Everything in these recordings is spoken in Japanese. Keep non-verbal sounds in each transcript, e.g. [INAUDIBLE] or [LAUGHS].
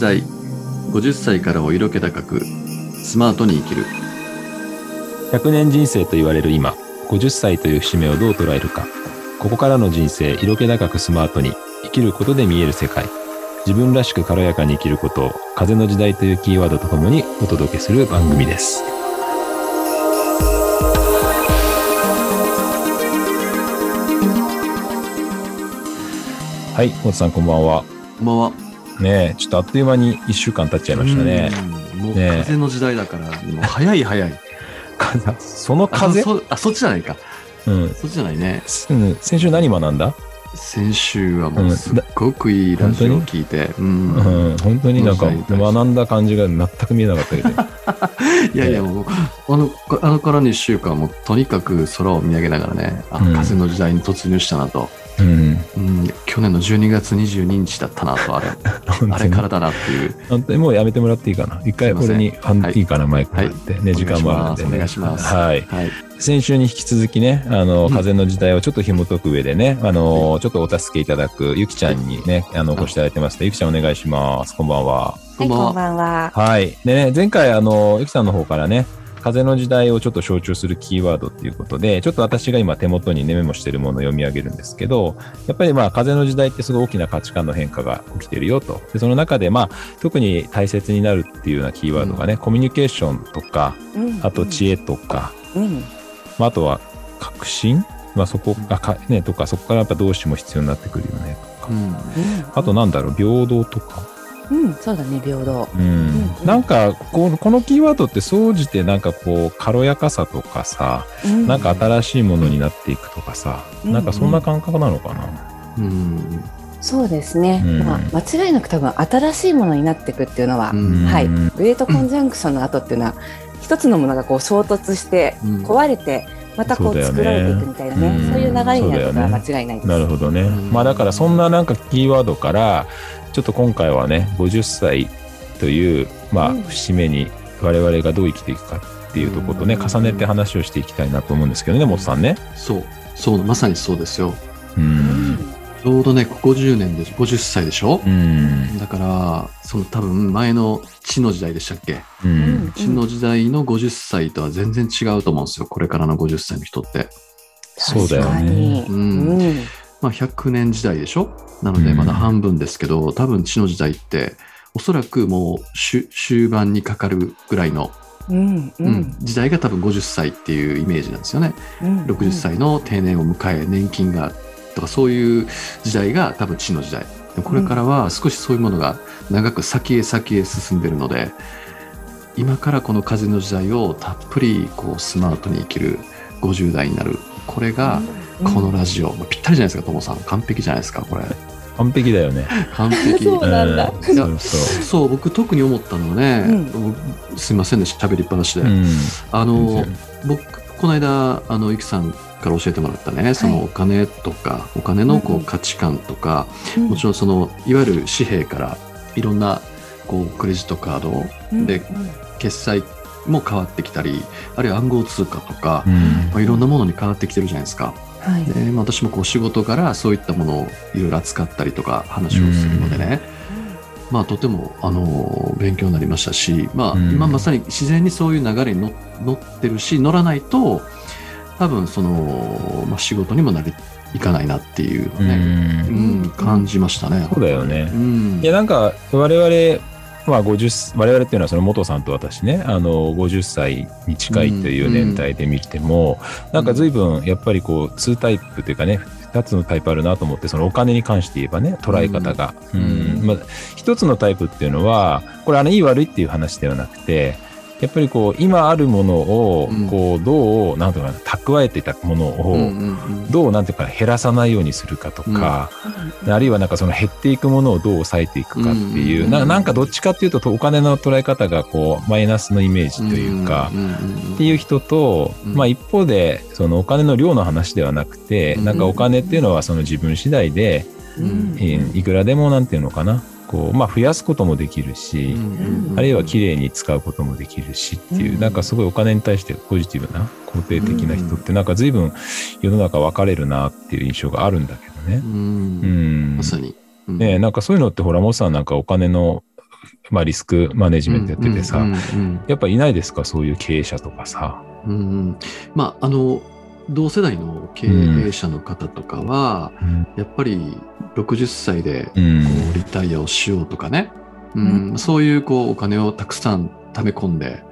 時代50歳からを色気高くスマートに生きる。100年人生と言われる今50歳という節目をどう捉えるか。ここからの人生色気高くスマートに生きることで見える世界。自分らしく軽やかに生きることを風の時代というキーワードとともにお届けする番組です。はい本さんこんばんは。こんばんはねえちょっとあっという間に1週間経っちゃいましたね。うん。もう風の時代だからもう早い早い。[LAUGHS] そのあ風そあそっちじゃないか。うん。そっちじゃないね。うん。先週何学んだ？先週はもうすっごくいいラジオを聞いて、うん。うん、本当になんか学んだ感じが全く見えなかったけど。[LAUGHS] いやいやもうあのあのからの1週間もうとにかく空を見上げながらねあうん。風の時代に突入したなと、うん。うん、去年の12月22日だったなとあれ [LAUGHS] あれからだなっていう本当にもうやめてもらっていいかな。一回すいません俺に、あんはいいいかな、マイクって、ね、時間もあるんでね。お願いしますはい。はい先週に引き続きね、あの、うん風の時代をちょっと紐解く上でね、あの、ちょっとお助けいただく、ゆきちゃんにね、あの、お越しいただいてますのでゆきちゃんお願いします。こんばんは。こんばんははい、こんばんは。はい。でね、前回、あの、ゆきさんの方からね、風の時代をちょっと象徴するキーワードっていうことで、ちょっと私が今手元にね、メモしてるものを読み上げるんですけど、やっぱりまあ、風の時代ってすごい大きな価値観の変化が起きてるよと。で、その中でまあ、特に大切になるっていうようなキーワードがね、コミュニケーションとか、うんあと知恵とか、うん。まあ、あとは革新まあ、そこがか、ね、とか、そこからやっぱ動詞も必要になってくるよね、とか。うんあとなんだろう、平等とか。うん、うん、そうだね、平等。うん。うん。なんかこのこのキーワードって総じてなんかこう軽やかさとかさ、うん。なんか新しいものになっていくとかさ、うん。なんかそんな感覚なのかな？うん。そうですね。うん。まあ、間違いなく多分新しいものになっていくっていうのは、うん。はい。うんグレートコンジャンクションの後っていうのは、一つのものがこう衝突して、うん。壊れて、またこそう作られていくみたいなね、うんそういう流れになることは間違いないです。なるほどね。うん。まあだからそんななんかキーワードからちょっと今回はね50歳というまあうん節目に我々がどう生きていくかっていうところとねうん重ねて話をしていきたいなと思うんですけどね元さんね。そうそうまさにそうですようん。ちょうどねここ10年で50歳でしょ？う、ん。だからその多分前の地の時代でしたっけ？ううんん。地の時代の50歳とは全然違うと思うんですよこれからの50歳の人ってそうだよ確かねに。ううんん。まあ100年時代でしょ？なのでうんまだ半分ですけど、多分地の時代っておそらくもう終終盤にかかるぐらいの、うん。ううんん。時代が多分50歳っていうイメージなんですよね。うん60歳の定年を迎え年金がとかそういう時代が多分地の時代これからは少しそういうものが長く先へ先へ進んでるので今からこの風の時代をたっぷりこうスマートに生きる50代になるこれがうんこのラジオ、まあぴったりじゃないですかともさん。完璧じゃないですかこれ。完璧だよね。完璧。そうなんだ。うん。そうそう。そう僕特に思ったのはね、すいませんね喋りっぱなしで、うん。あの僕この間あのゆきさんから教えてもらったねそのお金とか、お金のこうんううん価値観とか、うんもちろんそのいわゆる紙幣からいろんなこうクレジットカードうん。で決済も変わってきたりあるいは暗号通貨とか、うん。まあ、いろんなものに変わってきてるじゃないですか。はい。でまあ私もこう仕事からそういったものをいろいろ扱ったりとか話をするのでね、まあとてもあの勉強になりましたし、まあ、うん今まさに自然にそういう流れに乗乗ってるし乗らないと多分その、まあ、仕事にもなりいかないなっていうのうね、んうん感じましたね。そうだよねう。んいやなんか我々まあ50我々っていうのはその元さんと私ねあの50歳に近いという年代で見ても、なんか随分やっぱりこう2タイプというかね2つのタイプあるなと思ってそのお金に関して言えばね捉え方が、ううんん。まあ、一つのタイプっていうのはこれあのいい悪いっていう話ではなくてやっぱりこう今あるものをうん。こうどうなんとかな蓄えていたものをどうなんていうか減らさないようにするかとか、あるいはなんかその減っていくものをどう抑えていくかっていう、うんななんかどっちかっていうとお金の捉え方がこうマイナスのイメージというか、っていう人と、うん。まあ一方でそのお金の量の話ではなくて、うんなんかお金っていうのはその自分次第で、いくらでもなんていうのかなこう、まあ、増やすこともできるし、うんあるいは綺麗に使うこともできるしっていう、うんなんかすごいお金に対してポジティブな肯定的な人ってなんか随分世の中分かれるなっていう印象があるんだけどね。う。ん。うん。まさに。うん。ねえなんかそういうのってほらモさんなんかお金のまあ、リスクマネジメントやっててさ、やっぱいないですか？そういう経営者とかさ。うんうん。まああの同世代の経営者の方とかは、うん。やっぱり60歳でこうん。うリタイアをしようとかね、うん。そういうこうお金をたくさん貯め込んで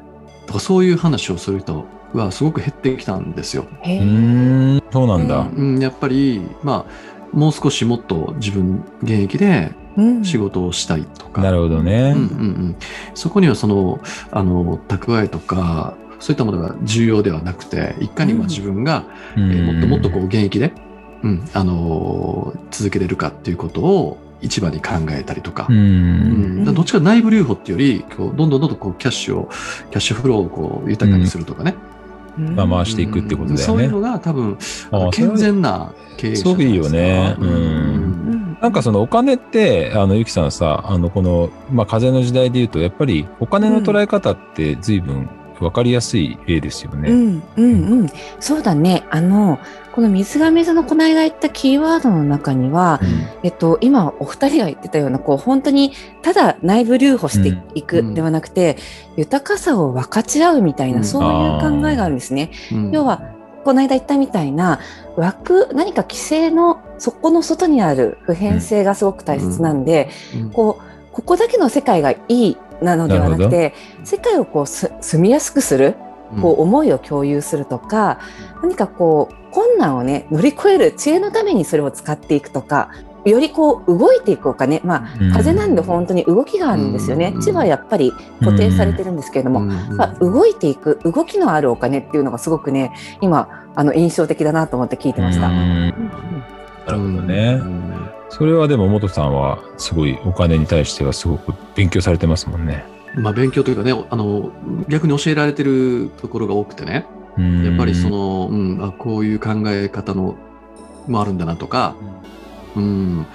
とかそういう話をする人はすごく減ってきたんですよ。うへそうなんだ。うん、やっぱり、まあ、もう少しもっと自分現役でうん。仕事をしたいとか、なるほどね。うんうんうん、そこにはそのあの蓄えとかそういったものが重要ではなくていかにまあ自分が、うえーもっともっとこうう現役で、うんあのー続けれるかっていうことを一番に考えたりとか。ん。うん。だからどっちか内部留保っていうよりこうどんどんどんどんこうキャッシュをキャッシュフローをこう豊かにするとかね、まあ回していくってことだよね。そういうのが多分健全な経営者すごくいいよね。うん。なんかそのお金って、あの、ゆきさんさ、あの、この、まあ、風の時代で言うと、やっぱりお金の捉え方って随分わかりやすい例ですよね。うんうんうん、そうだね。あの、この水が水のこの間言ったキーワードの中には、えっと、今お二人が言ってたような、こう、本当にただ内部留保していうん。くではなくて、豊かさを分かち合うみたいな、うん。そういう考えがあるんですね。うん。要は、この間言ったみたいな、枠、何か規制の、そこの外にある普遍性がすごく大切なんで、うん。こう、ここだけの世界がいいなのではなくて、世界をこうす住みやすくする、こう思いを共有するとか、何かこう困難をね乗り越える知恵のためにそれを使っていくとかよりこう動いていくお金まうん。あ風なんで本当に動きがあるんですよね、うん。地はやっぱり固定されてるんですけれども、うん。まあ、動いていく動きのあるお金っていうのがすごくね今あの印象的だなと思って聞いてました。うん。うんなるほどね。それはでも、元さんはすごいお金に対してはすごく勉強されてますもんね。まあ、勉強というかねあの逆に教えられてるところが多くてね。やっぱりその、うん、あこういう考え方のもあるんだなとか、うん、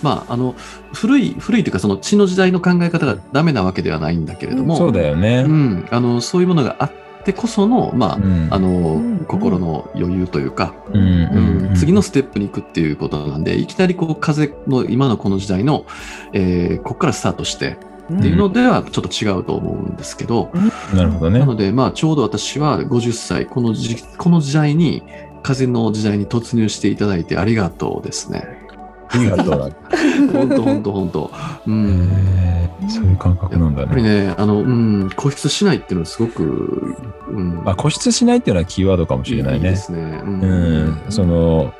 まああの古い古いというかその血の時代の考え方がダメなわけではないんだけれども、そうだよね。うん、あのそういうものがあってこその,、まあうんあのん心の余裕というか、うんうん次のステップに行くっていうことなんでいきなりこう風の今のこの時代の、えーここからスタートしてうんっていうのではちょっと違うと思うんですけど、なるほどねな。ので、まあ、ちょうど私は50歳、この時この時代に、風の時代に突入していただいてありがとうですね。ありがとう。本当本当本当。うん。そういう感覚なんだやっぱりね。ね、あの、うん、固執しないっていうのはすごく、うん。まあ、固執しないっていうのはキーワードかもしれないねいで。すね。うん。うん、その、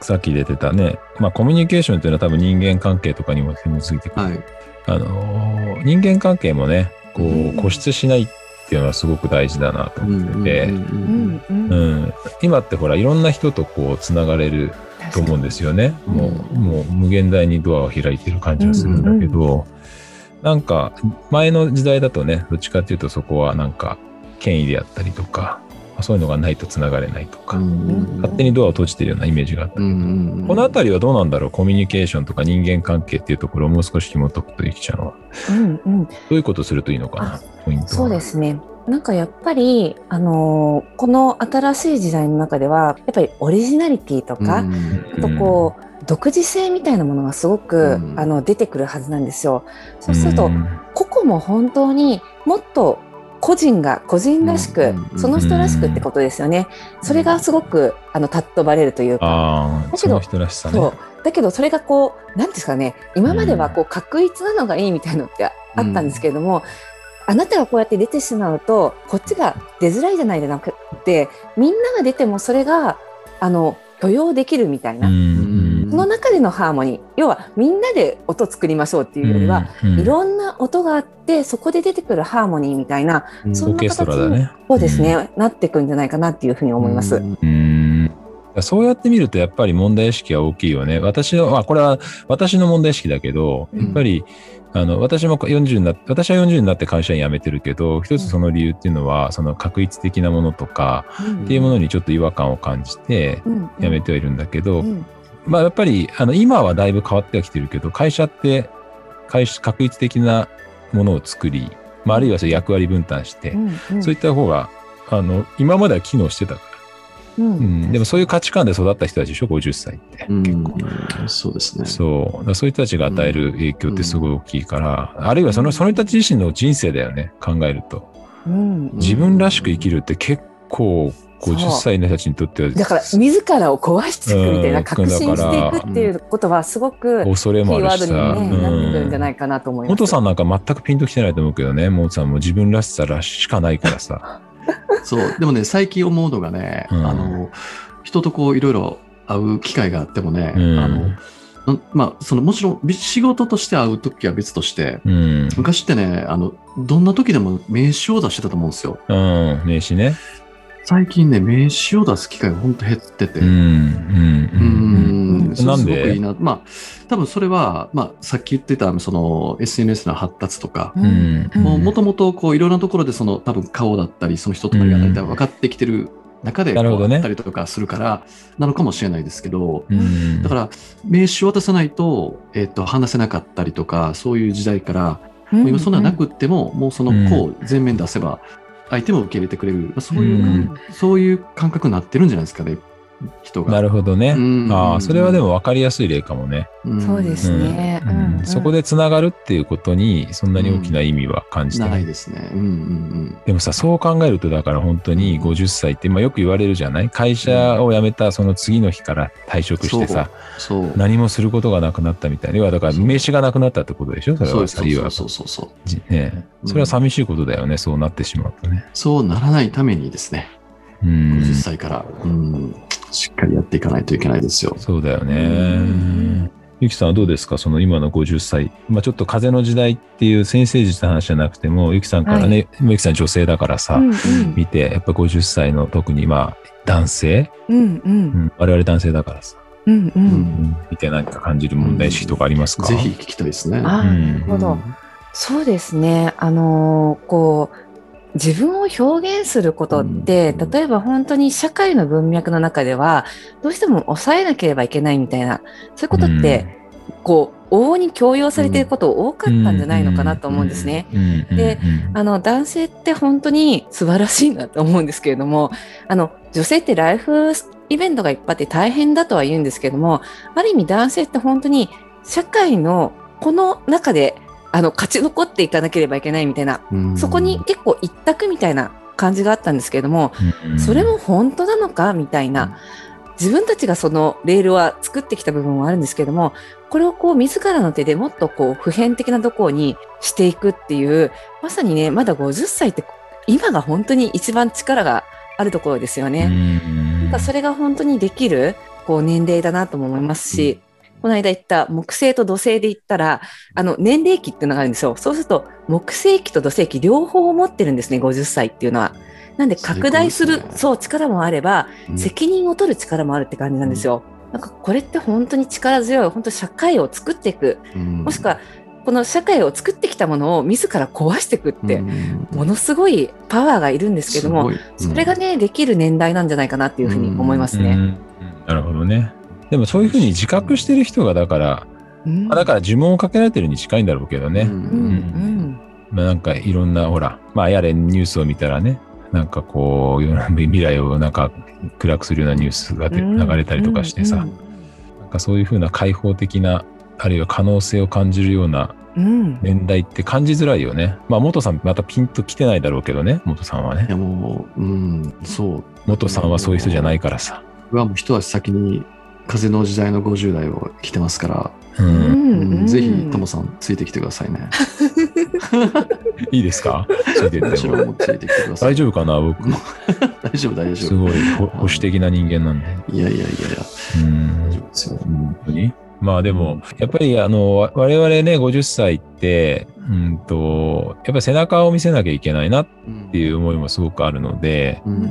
さっき出てたね、まあ、コミュニケーションっていうのは多分人間関係とかにも紐づいてくる。はい。あのー人間関係もね、こうんう、固執しないっていうのはすごく大事だなとうん思ってて、うんうんうん今ってほら、いろんな人とこう、つながれると思うんですよね。うん。もう、もう無限大にドアを開いてる感じがするんだけど、なんか、前の時代だとね、どっちかっていうとそこはなんか、権威であったりとか、まあそういうのがないとつながれないとか、うん勝手にドアを閉じてるようなイメージがあったうんうんうんこのあたりはどうなんだろう？コミュニケーションとか人間関係っていうところをもう少し紐解くとゆきちゃんは。うんうんどういうことするといいのかな？あポイントは。そうですね。なんかやっぱり、あのーこの新しい時代の中では、やっぱりオリジナリティとか、うんあとこう、独自性みたいなものがすごく、うんあの出てくるはずなんですよ。そうすると、ん個々も本当にもっと個人が個人らしく、その人らしくってことですよね。それがすごごくあのたっとばれるというか。だけどその人らしさね。そう。だけどそれがこう何ですかね。今まではこう確一なのがいいみたいのってあったんですけれども、あなたがこうやって出てしまうとこっちが出づらいじゃないじゃなくてみんなが出てもそれがあの許容できるみたいな、の中でのハーモニー要はみんなで音作りましょうっていうよりは、、うんいろんな音があってそこで出てくるハーモニーみたいなうん。そんなオーケストラだね。そうですね、なっていくんじゃないかなっていうふうに思います。そうやって見るとやっぱり問題意識は大きいよね。私の、まあこれは私の問題意識だけど、うん。やっぱり、あの、私も40になって、私は40になって会社員辞めてるけど、一つその理由っていうのは、その確一的なものとか、っていうものにちょっと違和感を感じて、うん。辞めてはいるんだけど、うんまあやっぱり、あの、今はだいぶ変わってはきてるけど、会社って、会社、確一的なものを作り、まああるいはそれ役割分担して、うんうんそういった方が、あの、今までは機能してたから。うんうん、でもそういう価値観で育った人たちでしょ、50歳って。うん結構。そうですね。そう。そういう人たちが与える影響ってすごい大きいから、あるいはその、その人たち自身の人生だよね、考えると。うん自分らしく生きるって結構、50歳の人たちにとっては、だから自らを壊していくみたいな、うん確信していくっていうことはすごく恐れキーワードもあるしさ。に、ねなってくるんじゃうんないかなと思います。元さんなんか全くピンときてないと思うけどね、モーツさんも自分らしさらしかないからさ。[LAUGHS] そう。でもね、最近思うのがね、うんあの、人とこう、いろいろ会う機会があってもね、うんあの、んまあ、その、もちろん、び仕事として会うときは別として、うん。昔ってね、あの、どんな時でも名刺を出してたと思うんですよ。うん。名刺ね。最近ね、名刺を出す機会が本当減ってて。うん。う。うんん、それなんで？すごくいいな。まあ、多分それは、まあ、さっき言ってた、その、SNS の発達とか、うんもう、もともと、こう、いろんなところで、その、多分顔だったり、その人となりが大体分かってきてる中で、こうなるほどねあったりとかするから、なのかもしれないですけど、うん。だから、名刺を渡さないと、えっ、と、話せなかったりとか、そういう時代から、もう今そんななくっても、もうそのうん子を全面出せば、相手も受け入れてくれる、まあそういう、うん。そういう感覚になってるんじゃないですかね、人が。なるほどね。うんああ、それはでも分かりやすい例かもね。うんそうですね。そこでつながるっていうことに、そんなに大きな意味は感じてなないい。ですね。うんうんでもさ、そう考えると、だから本当に50歳って、まあよく言われるじゃない？会社を辞めたその次の日から退職してさ。何もすることがなくなったみたいな。要はだから名刺がなくなったってことでしょ？それはさ、要は。そうそうそうねそれは寂しいことだよね、そうなってしまうとね。そうならないためにですね、うん。50歳から、うん、しっかりやっていかないといけないですよ。そうだようんね。ゆきさんはどうですかその今の50歳。まあちょっと風の時代っていう先生術の話じゃなくても、ゆきさんからね、ゆきさん女性だからさ、うんうん見て、やっぱ50歳の特にまあ男性、うんううんん、我々男性だからさ、うんううんうん見て何か感じる問題意識とかありますか、ぜひ聞きたいですね。あなるほど。そうですね。あのーこう、自分を表現することって、うん。例えば本当に社会の文脈の中では、どうしても抑えなければいけないみたいな、そういうことって、こう、往々に強要されていること多かったんじゃないのかなと思うんですね。で、うんあの、男性って本当に素晴らしいなと思うんですけれども、あの、女性ってライフイベントがいっぱいあって大変だとは言うんですけれども、ある意味男性って本当に社会のこの中で、あの、勝ち残っていかなければいけないみたいな、うん。そこに結構一択みたいな感じがあったんですけれども、うん。それも本当なのかみたいな、自分たちがそのレールは作ってきた部分はあるんですけれども、これをこう自らの手でもっとこう普遍的なところにしていくっていう、まさにね、まだ50歳って今が本当に一番力があるところですようね。ん。なんかそれが本当にできるこう年齢だなとも思いますし、この間言った木星と土星で言ったら、あの年齢期っていうのがあるんですよ。そうすると木星期と土星期両方持ってるんですね、50歳っていうのは。なんで拡大する、そう、力もあれば、うん責任を取る力もあるって感じなんですよ。なんかこれって本当に力強い、本当社会を作っていく、うんもしくはこの社会を作ってきたものを自ら壊していくって、うんものすごいパワーがいるんですけども、それがね、できる年代なんじゃないかなっていうふうに思いますね。うんうんなるほどね。でもそういうふうに自覚してる人がだから、うんまあだから呪文をかけられてるに近いんだろうけどね。うんうんうんまあなんかいろんな、ほら、まあやれニュースを見たらね、なんかこう、未来をなんか暗くするようなニュースが流れたりとかしてさ、うんなんかそういうふうな開放的な、あるいは可能性を感じるようなうん年代って感じづらいよね。まあ元さんまたピンと来てないだろうけどね、元さんはいね。やもう、うん、そう。元さんはそういう人じゃないからさ。僕はもう一足先に風の時代の50代を来てますから、う。うんうんんぜひともさんついてきてくださいね。いいですか？ついてってついてきてください。大丈夫かな僕？[LAUGHS] 大丈夫、大丈夫。すごいほ保守的な人間なんで。いやいやいやいや、うん。本当にまあでも、やっぱりあの、わ我々ね、50歳って、うんと、やっぱり背中を見せなきゃいけないなっっていう思いもすごくあるので、うん。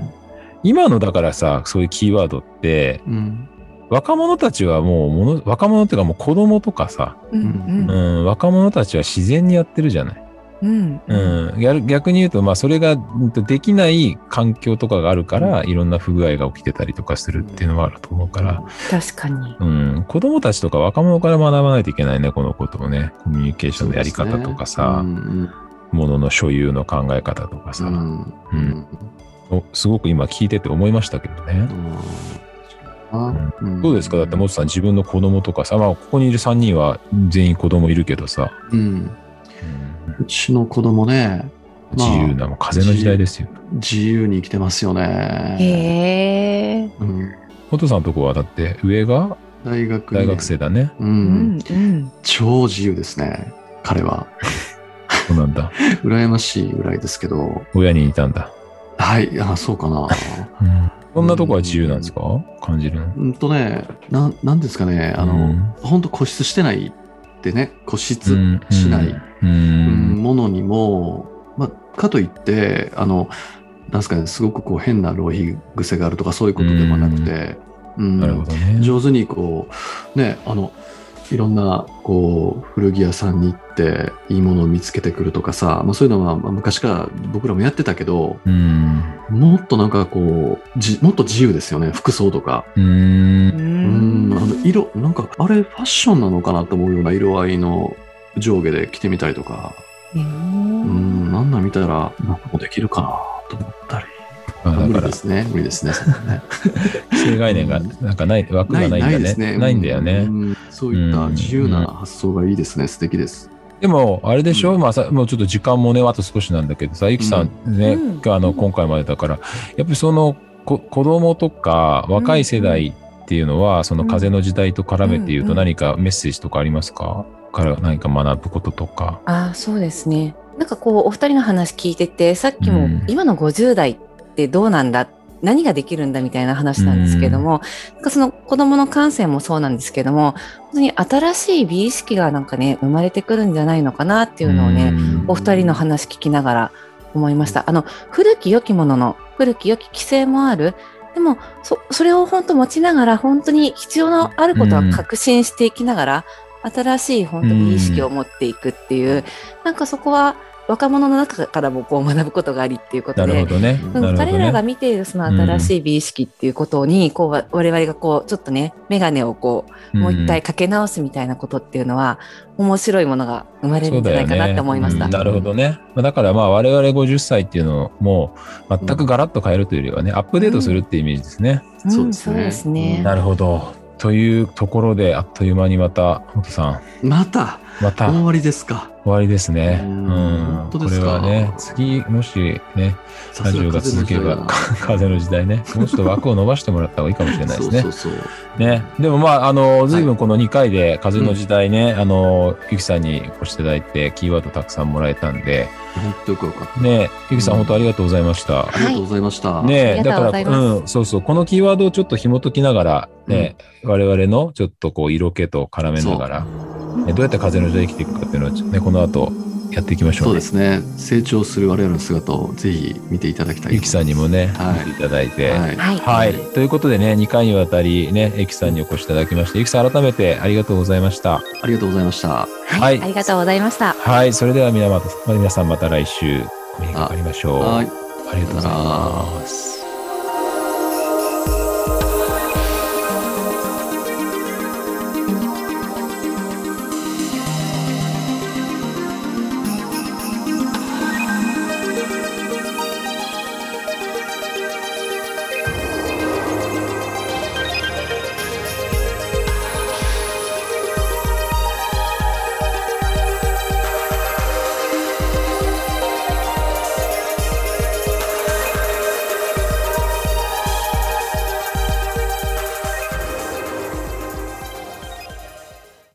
今のだからさ、そういうキーワードって、うん。若者たちはもうもの、若者っていうかもう子供とかさ、うんうん、若者たちは自然にやってるじゃない。うん。うん、やる逆に言うと、まあそれができない環境とかがあるから、いろんな不具合が起きてたりとかするっていうのはあると思うから、確かに。うん、子供たちとか若者から学ばないといけないね、このことをね。コミュニケーションのやり方とかさ、うんものの所有の考え方とかさ。うん。うん。おすごく今聞いてて思いましたけどね。うんどうですか？だって、モトさん、自分の子供とかさ、まあ、ここにいる3人は全員子供いるけどさ、うん。うちの子供ね、まあ自由な、もう風の時代ですよ。自由に生きてますよね。へえ。うん、モトさんのとこは、だって、上が大学大学生だね。う。うんんうん。超自由ですね。彼は。[LAUGHS] そうなんだ。[LAUGHS] 羨ましいぐらいですけど。親にいたんだ。はい、あ、そうかな。そんなとこは自由なんですか？感じるの？うんとね、なん、なんですかね、あの、うん本当固執してないってね、固執しない、ううんん。ものにも、まあ、かといって、あの、なんですかね、すごくこう変な浪費癖があるとかそういうことでもなくて、うんなるほどね。上手にこう、ね、あの、いろんなこう古着屋さんに行っていいものを見つけてくるとかさ、まあ、そういうのはまあ昔から僕らもやってたけどうん。もっとなんかこうじもっと自由ですよね服装とか。う。うん。うんあの色なんかあれファッションなのかなと思うような色合いの上下で着てみたりとか。ううんんなんなん見たらなんかもできるかな無理あだから。で、すね無理ですね。そね。[LAUGHS] 規制概念がなんかない、枠がないんだですね。ないんだよね。う。ん。そういった自由な発想がいいですね、素敵です。でも、あれでしょ、うん。まあさ、もうちょっと時間もね、あと少しなんだけどさ、ゆきさんね、うん。があの、今回までだから、やっぱりその、こ子供とか若い世代っていうのは、その風の時代と絡めて言うとうん何かメッセージとかありますか？から何か学ぶこととか。ああそうですね。なんかこうお二人の話聞いててさっきも、うん。今の50代ってどうなんだ何ができるんだみたいな話なんですけども、なんかその子供の感性もそうなんですけども本当に新しい美意識がなんかね生まれてくるんじゃないのかなっていうのをね、んお二人の話聞きながら思いました。あの、古き良きものの、古き良き規制もある。でも、そ、それを本当持ちながら、本当に必要のあることは確信していきながら、新しい本当に意識を持っていくっていう、なんかそこは若者の中からもこう学ぶことがありっていうことでね。うんなるほど彼らがね。見ているその新しい美意識っていうことに、こうわ我々がこうちょっとね眼鏡をこうもう一回かけ直すみたいなことっていうのは、面白いものが生まれるんじゃないかなって思いました。うんなるほどね。まあだからまあ我々50歳っていうのをもう全くガラッと変えるというよりはね、アップデートするっていうイメージですね。うんそうですね。なるほど。というところであっという間にまた、本さまた、ん、また終わりですか。終わりですね。ううんん。本当ですかこれはね、次、もしね、ラジオが続けば、風の時代ね、[LAUGHS] もうちょっと枠を伸ばしてもらった方がいいかもしれないですねそう。そうそう。ね。でもまあ、あの、随分この2回で風の時代ね、あの、ゆきさんにお越しいただいて、キーワードたくさんもらえたんで、本当よくよかった。ね、ゆきさん、うん本当ありがとうございました。ありがとうございました。ねだから、うん、そうそう、このキーワードをちょっと紐解きながら、ね、我々のちょっとこう、色気と絡めながら、ねどうやって風の時代生きていくかっていうのをね、この後、やっていきましょうね。そうですね。成長する我々の姿をぜひ見ていただきたい。ゆきさんにもね、はい見ていただいて。はい。はい。はい。ということでね、2回にわたりね、ゆきさんにお越しいただきまして、ゆきさん改めてありがとうございました。ありがとうございました。ははいい。ありがとうございました。はい。それでは皆また皆さんまた来週お目にかかりましょう。はい。ありがとうございます。